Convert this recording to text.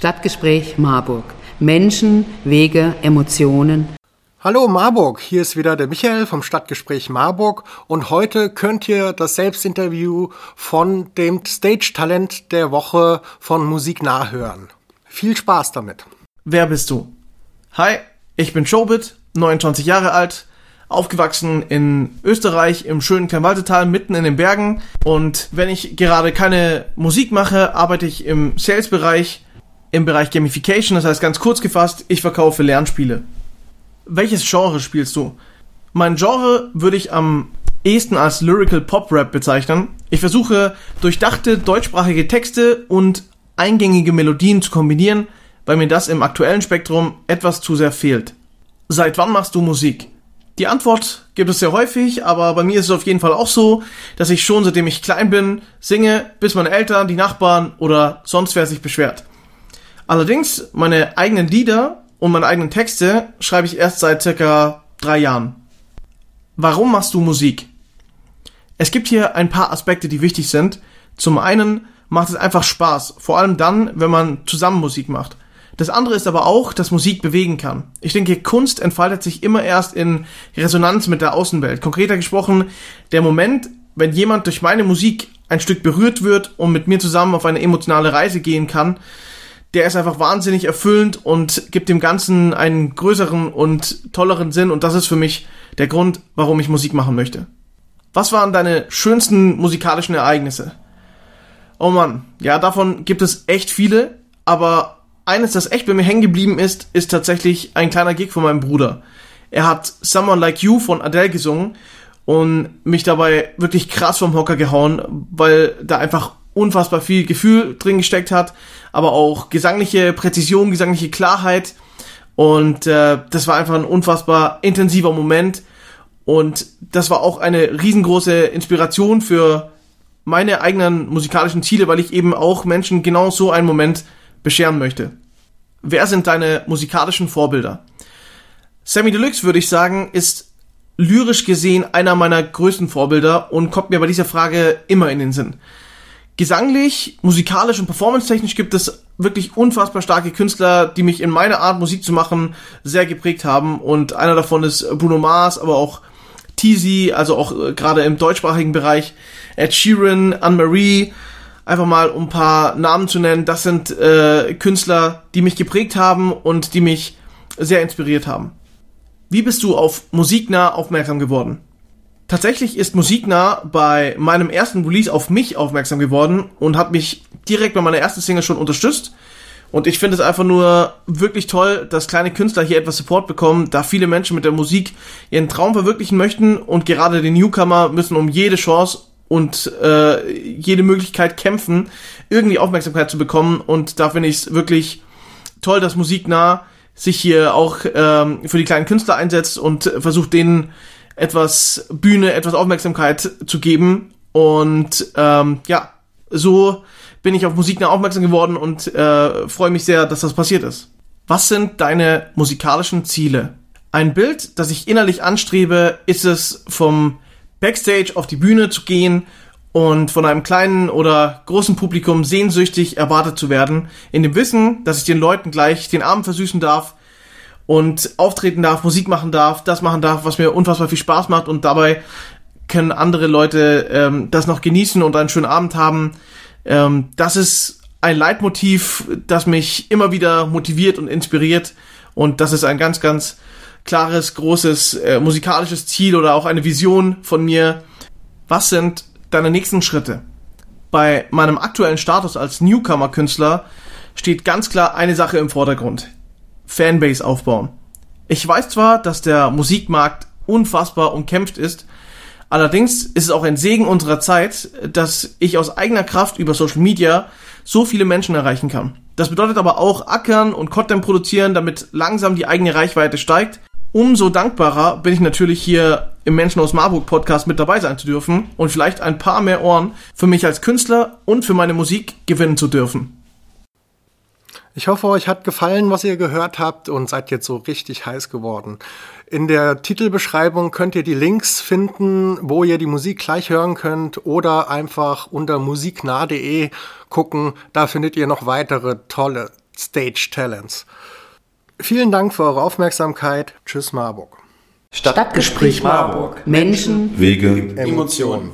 Stadtgespräch Marburg. Menschen, Wege, Emotionen. Hallo Marburg, hier ist wieder der Michael vom Stadtgespräch Marburg und heute könnt ihr das Selbstinterview von dem Stage-Talent der Woche von Musik nachhören. Viel Spaß damit. Wer bist du? Hi, ich bin Showbit, 29 Jahre alt, aufgewachsen in Österreich im schönen Kleinwaldetal mitten in den Bergen und wenn ich gerade keine Musik mache, arbeite ich im Sales-Bereich, im Bereich Gamification, das heißt ganz kurz gefasst, ich verkaufe Lernspiele. Welches Genre spielst du? Mein Genre würde ich am ehesten als Lyrical Pop Rap bezeichnen. Ich versuche durchdachte deutschsprachige Texte und eingängige Melodien zu kombinieren, weil mir das im aktuellen Spektrum etwas zu sehr fehlt. Seit wann machst du Musik? Die Antwort gibt es sehr häufig, aber bei mir ist es auf jeden Fall auch so, dass ich schon seitdem ich klein bin singe, bis meine Eltern, die Nachbarn oder sonst wer sich beschwert. Allerdings meine eigenen Lieder und meine eigenen Texte schreibe ich erst seit circa drei Jahren. Warum machst du Musik? Es gibt hier ein paar Aspekte, die wichtig sind. Zum einen macht es einfach Spaß, vor allem dann, wenn man zusammen Musik macht. Das andere ist aber auch, dass Musik bewegen kann. Ich denke, Kunst entfaltet sich immer erst in Resonanz mit der Außenwelt. Konkreter gesprochen, der Moment, wenn jemand durch meine Musik ein Stück berührt wird und mit mir zusammen auf eine emotionale Reise gehen kann, der ist einfach wahnsinnig erfüllend und gibt dem Ganzen einen größeren und tolleren Sinn und das ist für mich der Grund, warum ich Musik machen möchte. Was waren deine schönsten musikalischen Ereignisse? Oh Mann, ja, davon gibt es echt viele, aber eines, das echt bei mir hängen geblieben ist, ist tatsächlich ein kleiner Gig von meinem Bruder. Er hat Someone Like You von Adele gesungen und mich dabei wirklich krass vom Hocker gehauen, weil da einfach unfassbar viel Gefühl drin gesteckt hat, aber auch gesangliche Präzision, gesangliche Klarheit und äh, das war einfach ein unfassbar intensiver Moment und das war auch eine riesengroße Inspiration für meine eigenen musikalischen Ziele, weil ich eben auch Menschen genau so einen Moment bescheren möchte. Wer sind deine musikalischen Vorbilder? Sammy Deluxe, würde ich sagen, ist lyrisch gesehen einer meiner größten Vorbilder und kommt mir bei dieser Frage immer in den Sinn. Gesanglich, musikalisch und performance-technisch gibt es wirklich unfassbar starke Künstler, die mich in meiner Art Musik zu machen sehr geprägt haben und einer davon ist Bruno Mars, aber auch Teasy, also auch äh, gerade im deutschsprachigen Bereich, Ed Sheeran, Anne-Marie, einfach mal um ein paar Namen zu nennen, das sind äh, Künstler, die mich geprägt haben und die mich sehr inspiriert haben. Wie bist du auf Musiknah aufmerksam geworden? Tatsächlich ist Musiknah bei meinem ersten Release auf mich aufmerksam geworden und hat mich direkt bei meiner ersten Single schon unterstützt. Und ich finde es einfach nur wirklich toll, dass kleine Künstler hier etwas Support bekommen, da viele Menschen mit der Musik ihren Traum verwirklichen möchten und gerade die Newcomer müssen um jede Chance und äh, jede Möglichkeit kämpfen, irgendwie Aufmerksamkeit zu bekommen. Und da finde ich es wirklich toll, dass Musiknah sich hier auch ähm, für die kleinen Künstler einsetzt und versucht denen etwas Bühne, etwas Aufmerksamkeit zu geben. Und ähm, ja, so bin ich auf Musiknah aufmerksam geworden und äh, freue mich sehr, dass das passiert ist. Was sind deine musikalischen Ziele? Ein Bild, das ich innerlich anstrebe, ist es vom Backstage auf die Bühne zu gehen und von einem kleinen oder großen Publikum sehnsüchtig erwartet zu werden, in dem Wissen, dass ich den Leuten gleich den Abend versüßen darf und auftreten darf, Musik machen darf, das machen darf, was mir unfassbar viel Spaß macht und dabei können andere Leute ähm, das noch genießen und einen schönen Abend haben. Ähm, das ist ein Leitmotiv, das mich immer wieder motiviert und inspiriert und das ist ein ganz, ganz klares, großes äh, musikalisches Ziel oder auch eine Vision von mir. Was sind deine nächsten Schritte? Bei meinem aktuellen Status als Newcomer-Künstler steht ganz klar eine Sache im Vordergrund. Fanbase aufbauen. Ich weiß zwar, dass der Musikmarkt unfassbar umkämpft ist, allerdings ist es auch ein Segen unserer Zeit, dass ich aus eigener Kraft über Social Media so viele Menschen erreichen kann. Das bedeutet aber auch ackern und Content produzieren, damit langsam die eigene Reichweite steigt umso dankbarer bin ich natürlich hier im Menschen aus Marburg Podcast mit dabei sein zu dürfen und vielleicht ein paar mehr Ohren für mich als Künstler und für meine Musik gewinnen zu dürfen. Ich hoffe, euch hat gefallen, was ihr gehört habt und seid jetzt so richtig heiß geworden. In der Titelbeschreibung könnt ihr die Links finden, wo ihr die Musik gleich hören könnt oder einfach unter musiknah.de gucken. Da findet ihr noch weitere tolle Stage Talents. Vielen Dank für eure Aufmerksamkeit. Tschüss Marburg. Stadtgespräch Marburg. Menschen, Wege, Emotionen.